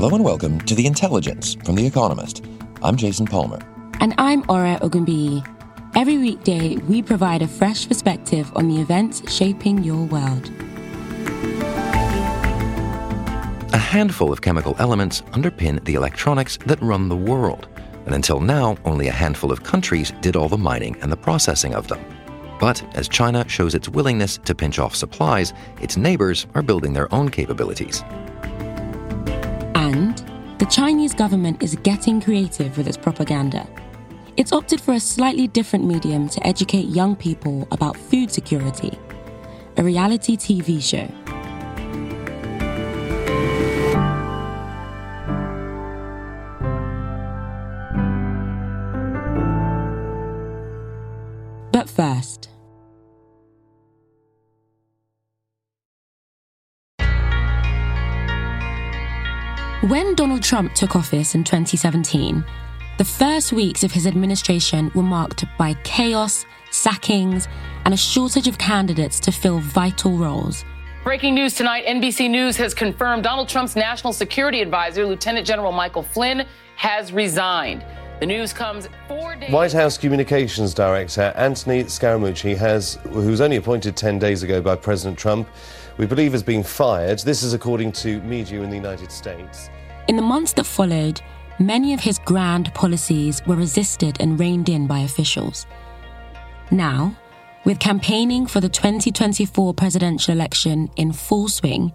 Hello and welcome to The Intelligence from The Economist. I'm Jason Palmer. And I'm Ora Ogunbiyi. Every weekday, we provide a fresh perspective on the events shaping your world. A handful of chemical elements underpin the electronics that run the world. And until now, only a handful of countries did all the mining and the processing of them. But as China shows its willingness to pinch off supplies, its neighbors are building their own capabilities. Chinese government is getting creative with its propaganda. It's opted for a slightly different medium to educate young people about food security a reality TV show. When Donald Trump took office in 2017, the first weeks of his administration were marked by chaos, sackings, and a shortage of candidates to fill vital roles. Breaking news tonight NBC News has confirmed Donald Trump's national security advisor, Lieutenant General Michael Flynn, has resigned. The news comes four days. White House Communications Director Anthony Scaramucci has, who was only appointed 10 days ago by President Trump, we believe has been fired. This is according to media in the United States. In the months that followed, many of his grand policies were resisted and reined in by officials. Now, with campaigning for the 2024 presidential election in full swing,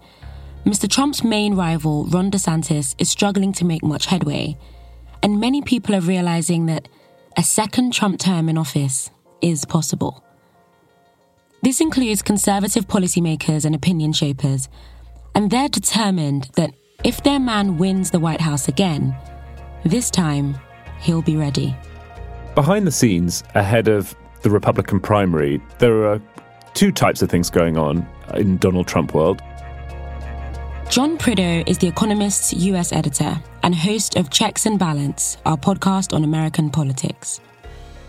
Mr. Trump's main rival, Ron DeSantis, is struggling to make much headway. And many people are realizing that a second Trump term in office is possible. This includes conservative policymakers and opinion shapers, and they're determined that if their man wins the White House again, this time he'll be ready. Behind the scenes, ahead of the Republican primary, there are two types of things going on in Donald Trump world. John Prideaux is The Economist's US editor and host of Checks and Balance, our podcast on American politics.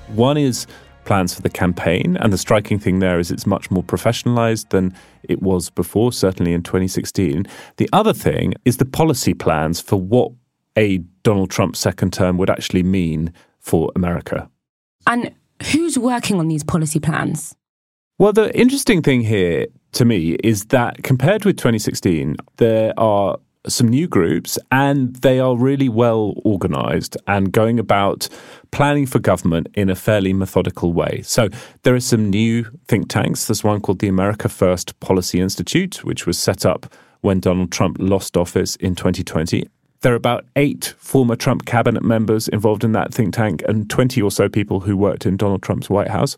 One is plans for the campaign. And the striking thing there is it's much more professionalized than it was before, certainly in 2016. The other thing is the policy plans for what a Donald Trump second term would actually mean for America. And who's working on these policy plans? Well, the interesting thing here to me is that compared with 2016, there are some new groups, and they are really well organized and going about planning for government in a fairly methodical way. So there are some new think tanks. There's one called the America First Policy Institute, which was set up when Donald Trump lost office in 2020. There are about eight former Trump cabinet members involved in that think tank and 20 or so people who worked in Donald Trump's White House.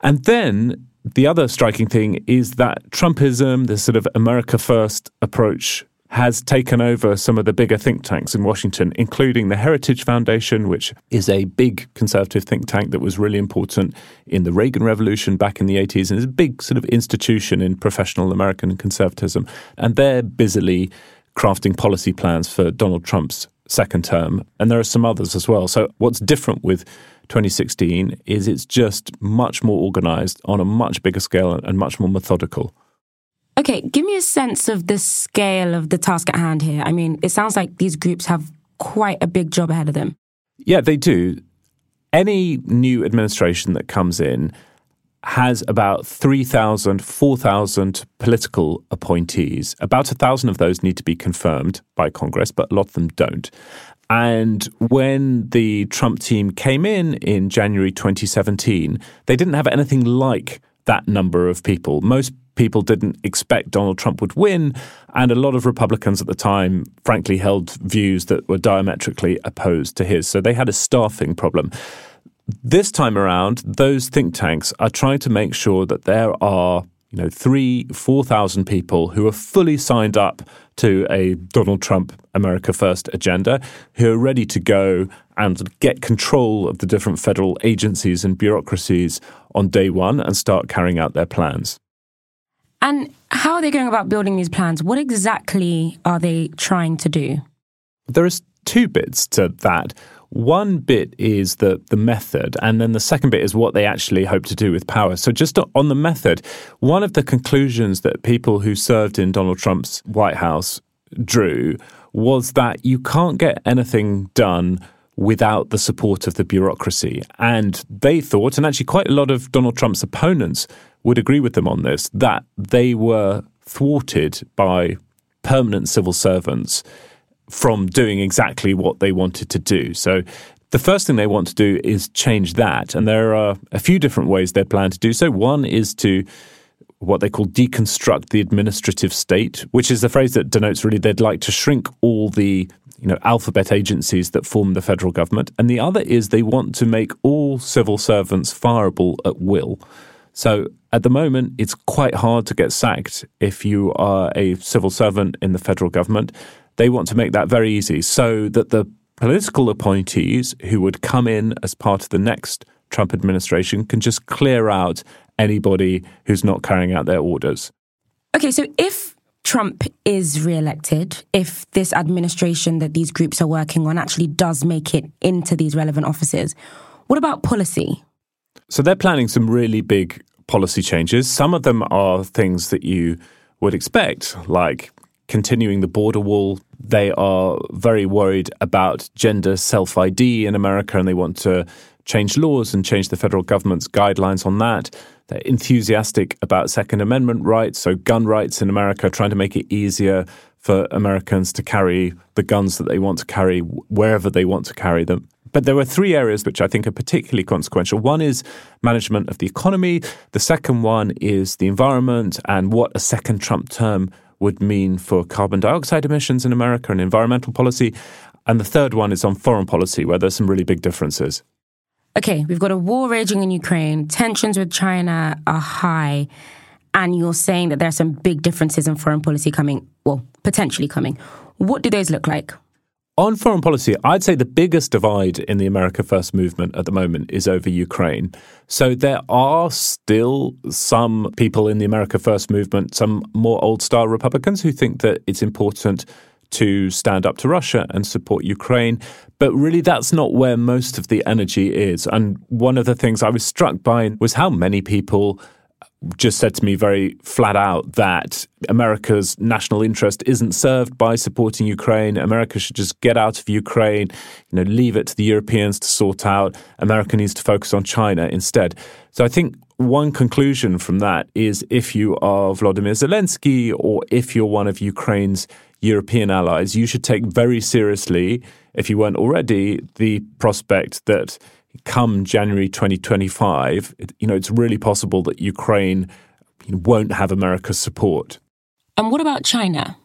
And then the other striking thing is that Trumpism, this sort of America First approach has taken over some of the bigger think tanks in Washington, including the Heritage Foundation, which is a big conservative think tank that was really important in the Reagan Revolution back in the 80s and is a big sort of institution in professional American conservatism. And they're busily crafting policy plans for Donald Trump's second term. And there are some others as well. So, what's different with 2016 is it's just much more organized on a much bigger scale and much more methodical. Okay, give me a sense of the scale of the task at hand here. I mean, it sounds like these groups have quite a big job ahead of them. Yeah, they do. Any new administration that comes in has about 3,000, 4,000 political appointees. About a thousand of those need to be confirmed by Congress, but a lot of them don't. And when the Trump team came in in January 2017, they didn't have anything like that number of people. Most people didn't expect Donald Trump would win. And a lot of Republicans at the time, frankly, held views that were diametrically opposed to his. So they had a staffing problem. this time around, those think tanks are trying to make sure that there are, you know, three, 4,000 people who are fully signed up to a Donald Trump America First agenda, who are ready to go and get control of the different federal agencies and bureaucracies on day one and start carrying out their plans. And how are they going about building these plans? What exactly are they trying to do? There is two bits to that. One bit is the the method, and then the second bit is what they actually hope to do with power. So, just on the method, one of the conclusions that people who served in Donald Trump's White House drew was that you can't get anything done without the support of the bureaucracy. And they thought, and actually quite a lot of Donald Trump's opponents would agree with them on this, that they were thwarted by permanent civil servants from doing exactly what they wanted to do. So the first thing they want to do is change that. And there are a few different ways they plan to do so. One is to what they call deconstruct the administrative state, which is a phrase that denotes really they'd like to shrink all the you know alphabet agencies that form the federal government. And the other is they want to make all civil servants fireable at will. So at the moment, it's quite hard to get sacked if you are a civil servant in the federal government. They want to make that very easy so that the political appointees who would come in as part of the next Trump administration can just clear out anybody who's not carrying out their orders. Okay, so if Trump is re-elected, if this administration that these groups are working on actually does make it into these relevant offices, what about policy? So they're planning some really big policy changes. Some of them are things that you would expect, like continuing the border wall. They are very worried about gender self ID in America and they want to change laws and change the federal government's guidelines on that. They're enthusiastic about Second Amendment rights, so gun rights in America, trying to make it easier for Americans to carry the guns that they want to carry wherever they want to carry them. But there were three areas which I think are particularly consequential. One is management of the economy. The second one is the environment and what a second Trump term would mean for carbon dioxide emissions in America and environmental policy. And the third one is on foreign policy, where there's some really big differences. Okay, we've got a war raging in Ukraine, tensions with China are high, and you're saying that there are some big differences in foreign policy coming, well, potentially coming. What do those look like? On foreign policy, I'd say the biggest divide in the America First movement at the moment is over Ukraine. So there are still some people in the America First movement, some more old style Republicans, who think that it's important to stand up to Russia and support Ukraine. But really, that's not where most of the energy is. And one of the things I was struck by was how many people just said to me very flat out that America's national interest isn't served by supporting Ukraine. America should just get out of Ukraine, you know, leave it to the Europeans to sort out. America needs to focus on China instead. So I think one conclusion from that is if you are Vladimir Zelensky or if you're one of Ukraine's European allies, you should take very seriously, if you weren't already, the prospect that come January 2025, it, you know, it's really possible that Ukraine won't have America's support. And what about China?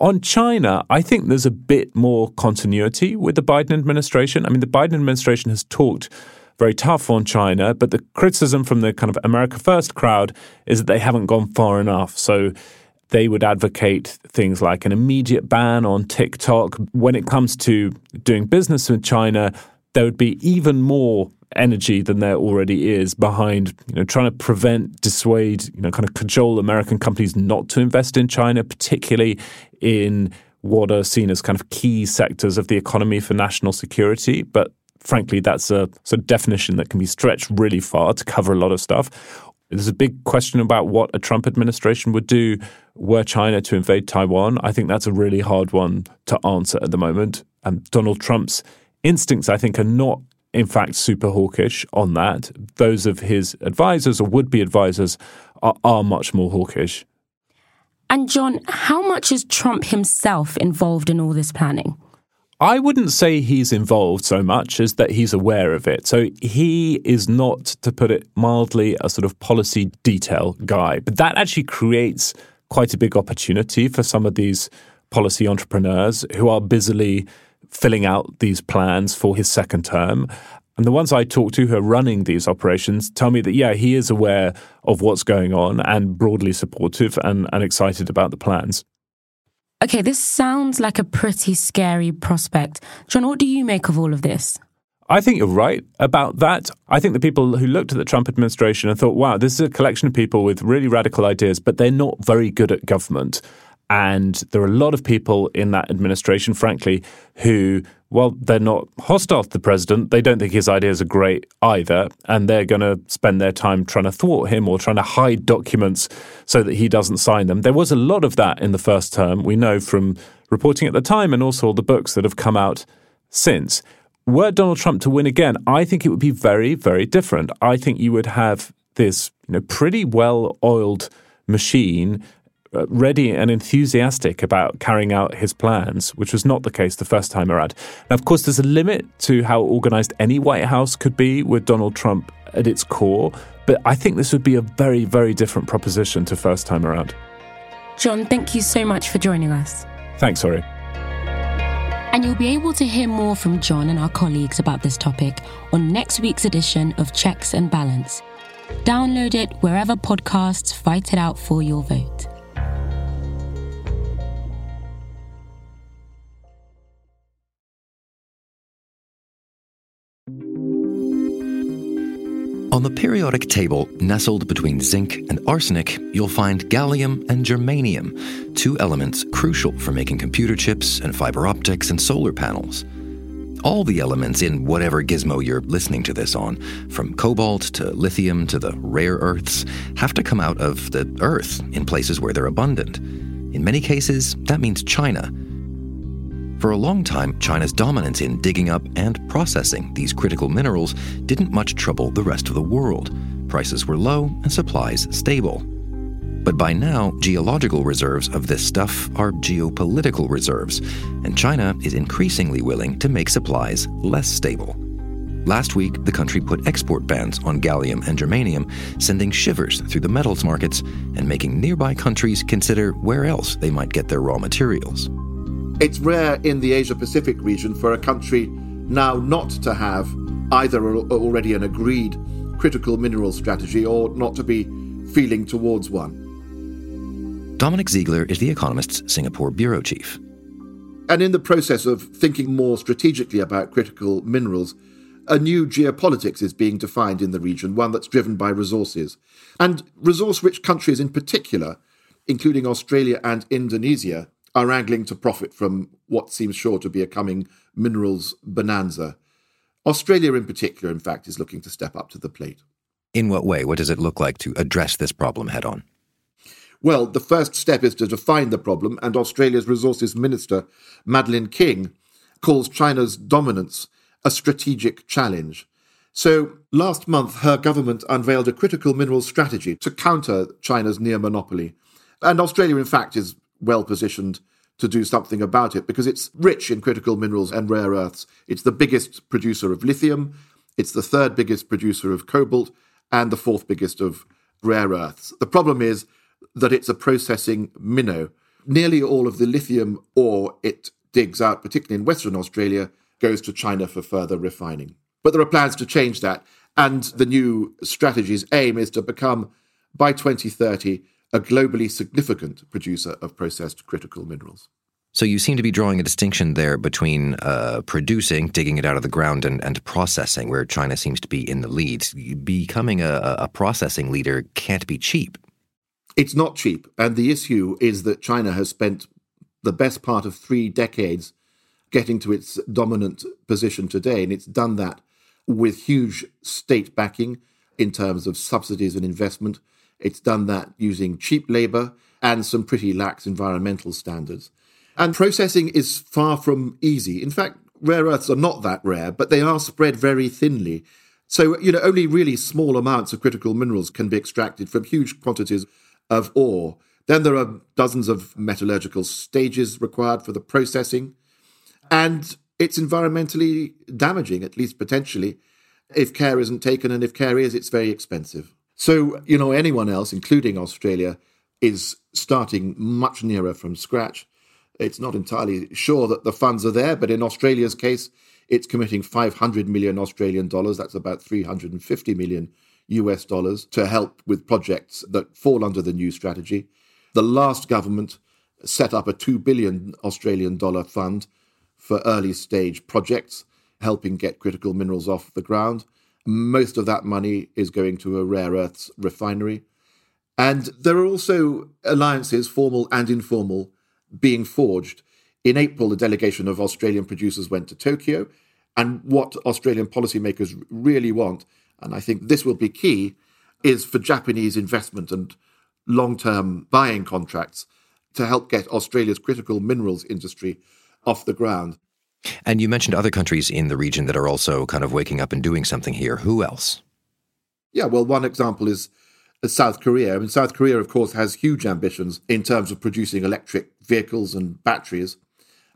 On China, I think there's a bit more continuity with the Biden administration. I mean, the Biden administration has talked very tough on China, but the criticism from the kind of America First crowd is that they haven't gone far enough. So they would advocate things like an immediate ban on TikTok. When it comes to doing business with China, there would be even more energy than there already is behind you know trying to prevent dissuade you know kind of cajole american companies not to invest in china particularly in what are seen as kind of key sectors of the economy for national security but frankly that's a sort of definition that can be stretched really far to cover a lot of stuff there's a big question about what a Trump administration would do were China to invade Taiwan. I think that's a really hard one to answer at the moment. And Donald Trump's instincts, I think, are not, in fact, super hawkish on that. Those of his advisors or would be advisors are, are much more hawkish. And, John, how much is Trump himself involved in all this planning? I wouldn't say he's involved so much as that he's aware of it. So he is not, to put it mildly, a sort of policy detail guy. But that actually creates quite a big opportunity for some of these policy entrepreneurs who are busily filling out these plans for his second term. And the ones I talk to who are running these operations tell me that, yeah, he is aware of what's going on and broadly supportive and, and excited about the plans. Okay, this sounds like a pretty scary prospect. John, what do you make of all of this? I think you're right about that. I think the people who looked at the Trump administration and thought, wow, this is a collection of people with really radical ideas, but they're not very good at government. And there are a lot of people in that administration, frankly, who, well, they're not hostile to the president. They don't think his ideas are great either. And they're going to spend their time trying to thwart him or trying to hide documents so that he doesn't sign them. There was a lot of that in the first term. We know from reporting at the time and also all the books that have come out since were Donald Trump to win again, I think it would be very, very different. I think you would have this, you know, pretty well-oiled machine uh, ready and enthusiastic about carrying out his plans, which was not the case the first time around. Now, of course, there's a limit to how organized any White House could be with Donald Trump at its core, but I think this would be a very, very different proposition to first time around. John, thank you so much for joining us. Thanks, sorry. And you'll be able to hear more from John and our colleagues about this topic on next week's edition of Checks and Balance. Download it wherever podcasts fight it out for your vote. On the periodic table, nestled between zinc and arsenic, you'll find gallium and germanium, two elements crucial for making computer chips and fiber optics and solar panels. All the elements in whatever gizmo you're listening to this on, from cobalt to lithium to the rare earths, have to come out of the earth in places where they're abundant. In many cases, that means China for a long time, China's dominance in digging up and processing these critical minerals didn't much trouble the rest of the world. Prices were low and supplies stable. But by now, geological reserves of this stuff are geopolitical reserves, and China is increasingly willing to make supplies less stable. Last week, the country put export bans on gallium and germanium, sending shivers through the metals markets and making nearby countries consider where else they might get their raw materials. It's rare in the Asia Pacific region for a country now not to have either already an agreed critical mineral strategy or not to be feeling towards one. Dominic Ziegler is the Economist's Singapore bureau chief. And in the process of thinking more strategically about critical minerals, a new geopolitics is being defined in the region, one that's driven by resources. And resource rich countries in particular, including Australia and Indonesia, are angling to profit from what seems sure to be a coming minerals bonanza. Australia, in particular, in fact, is looking to step up to the plate. In what way? What does it look like to address this problem head on? Well, the first step is to define the problem, and Australia's Resources Minister, Madeleine King, calls China's dominance a strategic challenge. So, last month, her government unveiled a critical minerals strategy to counter China's near monopoly. And Australia, in fact, is well positioned to do something about it because it's rich in critical minerals and rare earths. It's the biggest producer of lithium, it's the third biggest producer of cobalt, and the fourth biggest of rare earths. The problem is that it's a processing minnow. Nearly all of the lithium ore it digs out, particularly in Western Australia, goes to China for further refining. But there are plans to change that, and the new strategy's aim is to become, by 2030, a globally significant producer of processed critical minerals. So you seem to be drawing a distinction there between uh, producing, digging it out of the ground, and, and processing, where China seems to be in the lead. Becoming a, a processing leader can't be cheap. It's not cheap. And the issue is that China has spent the best part of three decades getting to its dominant position today. And it's done that with huge state backing in terms of subsidies and investment it's done that using cheap labor and some pretty lax environmental standards. And processing is far from easy. In fact, rare earths are not that rare, but they are spread very thinly. So, you know, only really small amounts of critical minerals can be extracted from huge quantities of ore. Then there are dozens of metallurgical stages required for the processing. And it's environmentally damaging, at least potentially, if care isn't taken. And if care is, it's very expensive. So, you know, anyone else, including Australia, is starting much nearer from scratch. It's not entirely sure that the funds are there, but in Australia's case, It's committing 500 million Australian dollars, that's about 350 million US dollars, to help with projects that fall under the new strategy. The last government set up a 2 billion Australian dollar fund for early stage projects, helping get critical minerals off the ground. Most of that money is going to a rare earths refinery. And there are also alliances, formal and informal, being forged. In April, a delegation of Australian producers went to Tokyo. And what Australian policymakers really want, and I think this will be key, is for Japanese investment and long term buying contracts to help get Australia's critical minerals industry off the ground. And you mentioned other countries in the region that are also kind of waking up and doing something here. Who else? Yeah, well, one example is South Korea. I mean, South Korea, of course, has huge ambitions in terms of producing electric vehicles and batteries.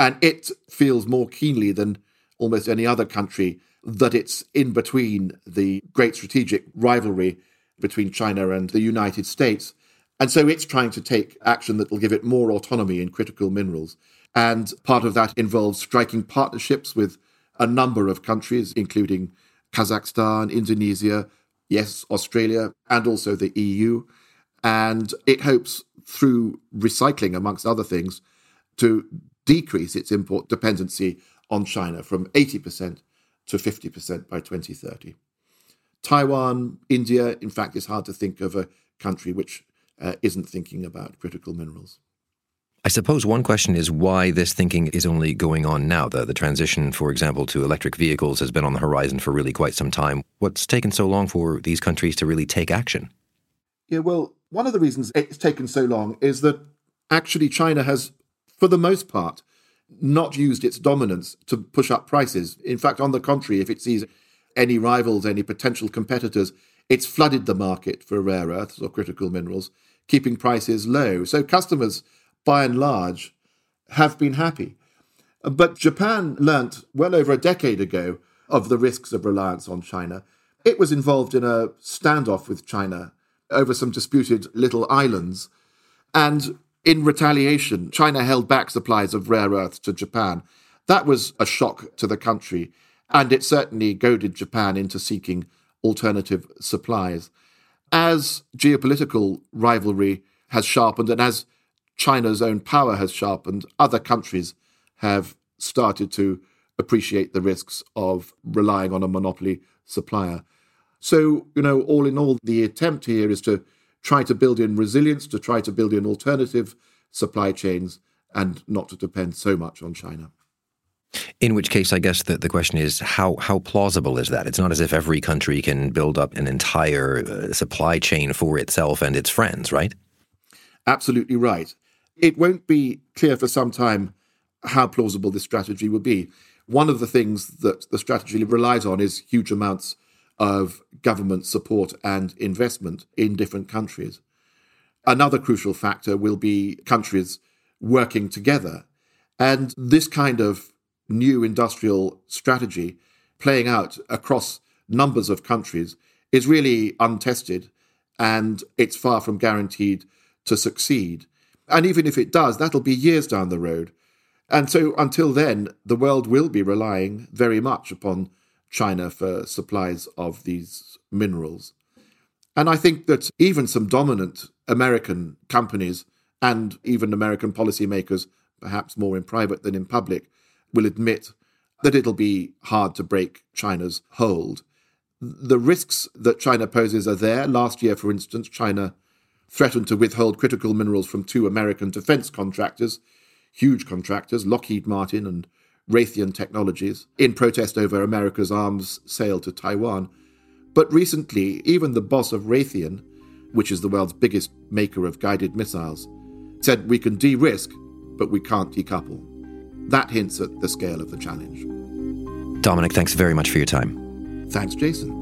And it feels more keenly than almost any other country that it's in between the great strategic rivalry between China and the United States. And so it's trying to take action that will give it more autonomy in critical minerals. And part of that involves striking partnerships with a number of countries, including Kazakhstan, Indonesia, yes, Australia, and also the EU. And it hopes through recycling, amongst other things, to decrease its import dependency on China from 80% to 50% by 2030. Taiwan, India, in fact, it's hard to think of a country which uh, isn't thinking about critical minerals. I suppose one question is why this thinking is only going on now. The, the transition, for example, to electric vehicles has been on the horizon for really quite some time. What's taken so long for these countries to really take action? Yeah, well, one of the reasons it's taken so long is that actually China has, for the most part, not used its dominance to push up prices. In fact, on the contrary, if it sees any rivals, any potential competitors, it's flooded the market for rare earths or critical minerals, keeping prices low. So customers by and large, have been happy. But Japan learnt well over a decade ago of the risks of reliance on China. It was involved in a standoff with China over some disputed little islands. And in retaliation, China held back supplies of rare earths to Japan. That was a shock to the country, and it certainly goaded Japan into seeking alternative supplies. As geopolitical rivalry has sharpened and as China's own power has sharpened, other countries have started to appreciate the risks of relying on a monopoly supplier. So, you know, all in all, the attempt here is to try to build in resilience, to try to build in alternative supply chains, and not to depend so much on China. In which case, I guess the, the question is how, how plausible is that? It's not as if every country can build up an entire uh, supply chain for itself and its friends, right? Absolutely right. It won't be clear for some time how plausible this strategy will be. One of the things that the strategy relies on is huge amounts of government support and investment in different countries. Another crucial factor will be countries working together. And this kind of new industrial strategy playing out across numbers of countries is really untested and it's far from guaranteed to succeed. And even if it does, that'll be years down the road. And so until then, the world will be relying very much upon China for supplies of these minerals. And I think that even some dominant American companies and even American policymakers, perhaps more in private than in public, will admit that it'll be hard to break China's hold. The risks that China poses are there. Last year, for instance, China threatened to withhold critical minerals from two American defense contractors, huge contractors, Lockheed Martin and Raytheon Technologies, in protest over America's arms sale to Taiwan. But recently, even the boss of Raytheon, which is the world's biggest maker of guided missiles, said we can de risk, but we can't decouple. That hints at the scale of the challenge. Dominic, thanks very much for your time. Thanks, Jason.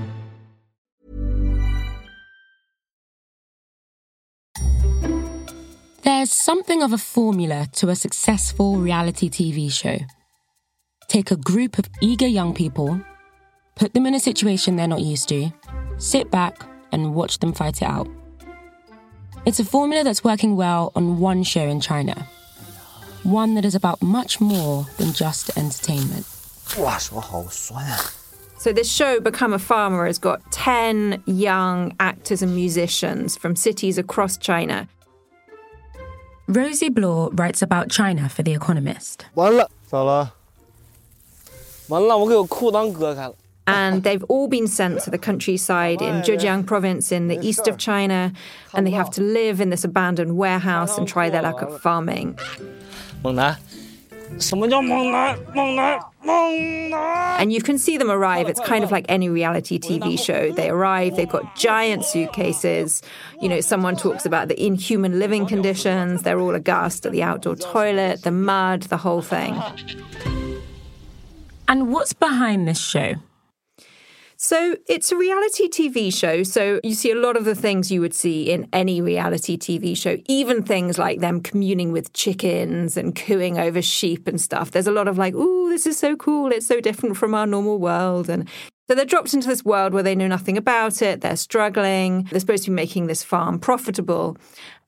There's something of a formula to a successful reality TV show. Take a group of eager young people, put them in a situation they're not used to, sit back, and watch them fight it out. It's a formula that's working well on one show in China, one that is about much more than just entertainment. So this show, Become a Farmer, has got 10 young actors and musicians from cities across China. Rosie Blau writes about China for The Economist. 完了，糟了，完了，我给我裤裆割开了。and they've all been sent to the countryside in Zhejiang province in the east of China, and they have to live in this abandoned warehouse and try their luck at farming. 猛男，and you can see them arrive. It's kind of like any reality TV show. They arrive, they've got giant suitcases. You know, someone talks about the inhuman living conditions. They're all aghast at the outdoor toilet, the mud, the whole thing. And what's behind this show? So it's a reality TV show. So you see a lot of the things you would see in any reality TV show, even things like them communing with chickens and cooing over sheep and stuff. There's a lot of like, ooh, this is so cool. It's so different from our normal world. And so they're dropped into this world where they know nothing about it. They're struggling. They're supposed to be making this farm profitable.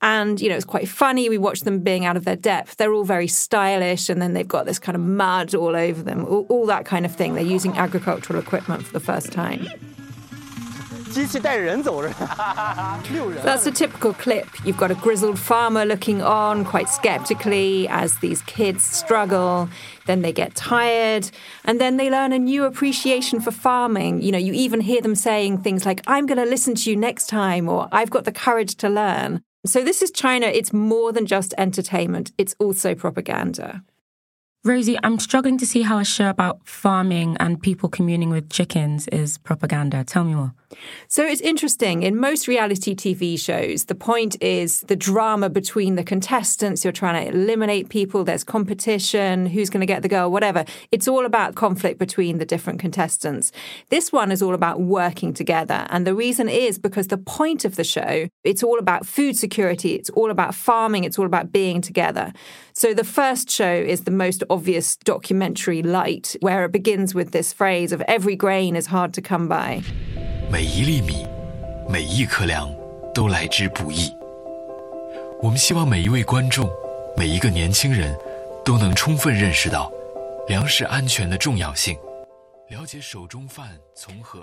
And, you know, it's quite funny. We watch them being out of their depth. They're all very stylish. And then they've got this kind of mud all over them, all, all that kind of thing. They're using agricultural equipment for the first time. That's a typical clip. You've got a grizzled farmer looking on quite skeptically as these kids struggle. Then they get tired and then they learn a new appreciation for farming. You know, you even hear them saying things like, I'm going to listen to you next time, or I've got the courage to learn. So this is China. It's more than just entertainment, it's also propaganda. Rosie, I'm struggling to see how a show about farming and people communing with chickens is propaganda. Tell me more. So it's interesting. In most reality TV shows, the point is the drama between the contestants. You're trying to eliminate people, there's competition, who's going to get the girl, whatever. It's all about conflict between the different contestants. This one is all about working together. And the reason is because the point of the show, it's all about food security, it's all about farming, it's all about being together. So the first show is the most obvious documentary light, where it begins with this phrase of every grain is hard to come by. 每一粒米，每一颗粮，都来之不易。我们希望每一位观众，每一个年轻人，都能充分认识到粮食安全的重要性，了解手中饭从何而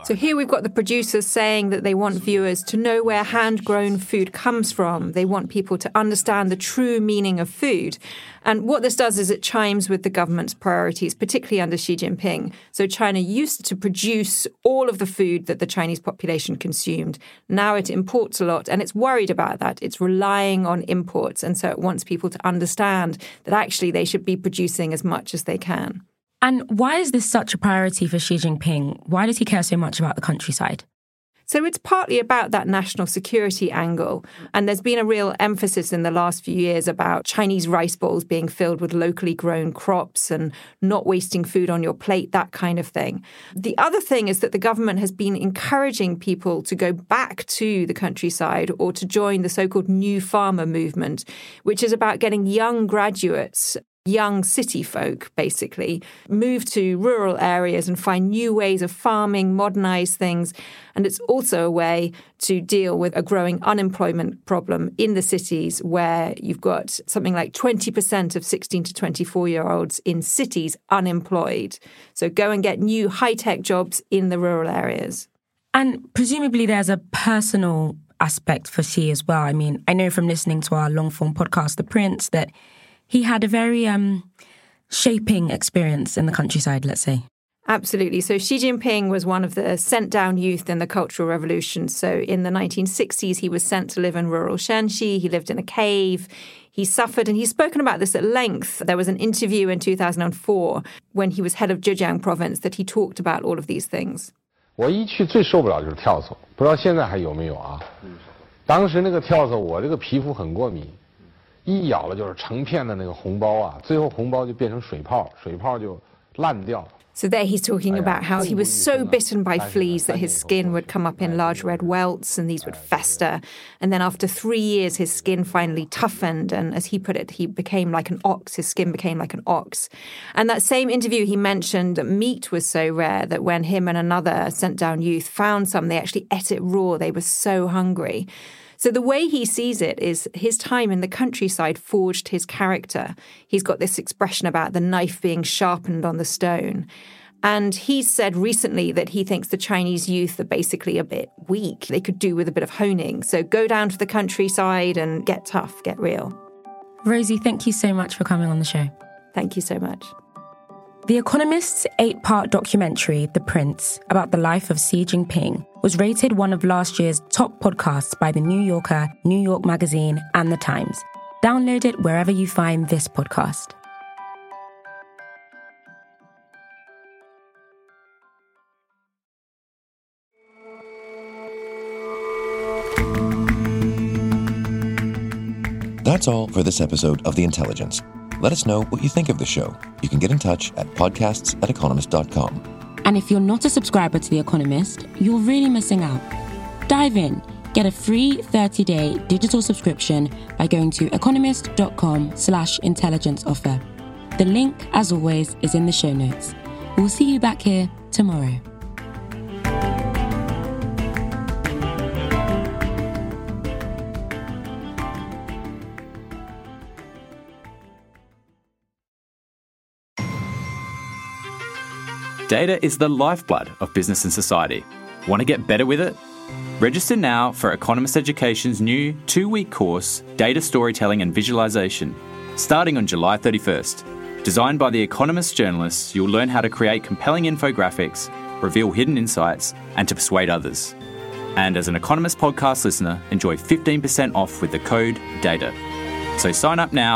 So here we've got the producers saying that they want viewers to know where hand grown food comes from. They want people to understand the true meaning of food. And what this does is it chimes with the government's priorities, particularly under Xi Jinping. So China used to produce all of the food that the Chinese population consumed. Now it imports a lot and it's worried about that. It's relying on imports. And so it wants people to understand that actually they should be producing as much as they can. And why is this such a priority for Xi Jinping? Why does he care so much about the countryside? So it's partly about that national security angle. And there's been a real emphasis in the last few years about Chinese rice bowls being filled with locally grown crops and not wasting food on your plate, that kind of thing. The other thing is that the government has been encouraging people to go back to the countryside or to join the so called New Farmer movement, which is about getting young graduates young city folk basically move to rural areas and find new ways of farming, modernize things. And it's also a way to deal with a growing unemployment problem in the cities where you've got something like 20% of 16 to 24 year olds in cities unemployed. So go and get new high tech jobs in the rural areas. And presumably there's a personal aspect for Xi as well. I mean, I know from listening to our long form podcast, The Prince, that he had a very um, shaping experience in the countryside, let's say. Absolutely. So Xi Jinping was one of the sent down youth in the Cultural Revolution. So in the 1960s, he was sent to live in rural Shaanxi. He lived in a cave. He suffered, and he's spoken about this at length. There was an interview in 2004 when he was head of Zhejiang province that he talked about all of these things. 我一去最受不了就是跳蚤，不知道现在还有没有啊？当时那个跳蚤，我这个皮肤很过敏，一咬了就是成片的那个红包啊，最后红包就变成水泡，水泡就烂掉。so there he's talking about how he was so bitten by fleas that his skin would come up in large red welts and these would fester. And then after three years, his skin finally toughened. And as he put it, he became like an ox. His skin became like an ox. And that same interview, he mentioned that meat was so rare that when him and another sent down youth found some, they actually ate it raw. They were so hungry. So the way he sees it is his time in the countryside forged his character. He's got this expression about the knife being sharpened on the stone. And he's said recently that he thinks the Chinese youth are basically a bit weak. They could do with a bit of honing. So go down to the countryside and get tough, get real. Rosie, thank you so much for coming on the show. Thank you so much. The Economist's eight part documentary, The Prince, about the life of Xi Jinping, was rated one of last year's top podcasts by The New Yorker, New York Magazine, and The Times. Download it wherever you find this podcast. That's all for this episode of The Intelligence. Let us know what you think of the show. You can get in touch at podcasts at economist.com. And if you're not a subscriber to The Economist, you're really missing out. Dive in. Get a free 30-day digital subscription by going to economist.com slash intelligence offer. The link, as always, is in the show notes. We'll see you back here tomorrow. Data is the lifeblood of business and society. Want to get better with it? Register now for Economist Education's new two week course, Data Storytelling and Visualization, starting on July 31st. Designed by The Economist journalists, you'll learn how to create compelling infographics, reveal hidden insights, and to persuade others. And as an Economist podcast listener, enjoy 15% off with the code DATA. So sign up now.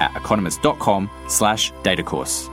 At economist.com slash data course.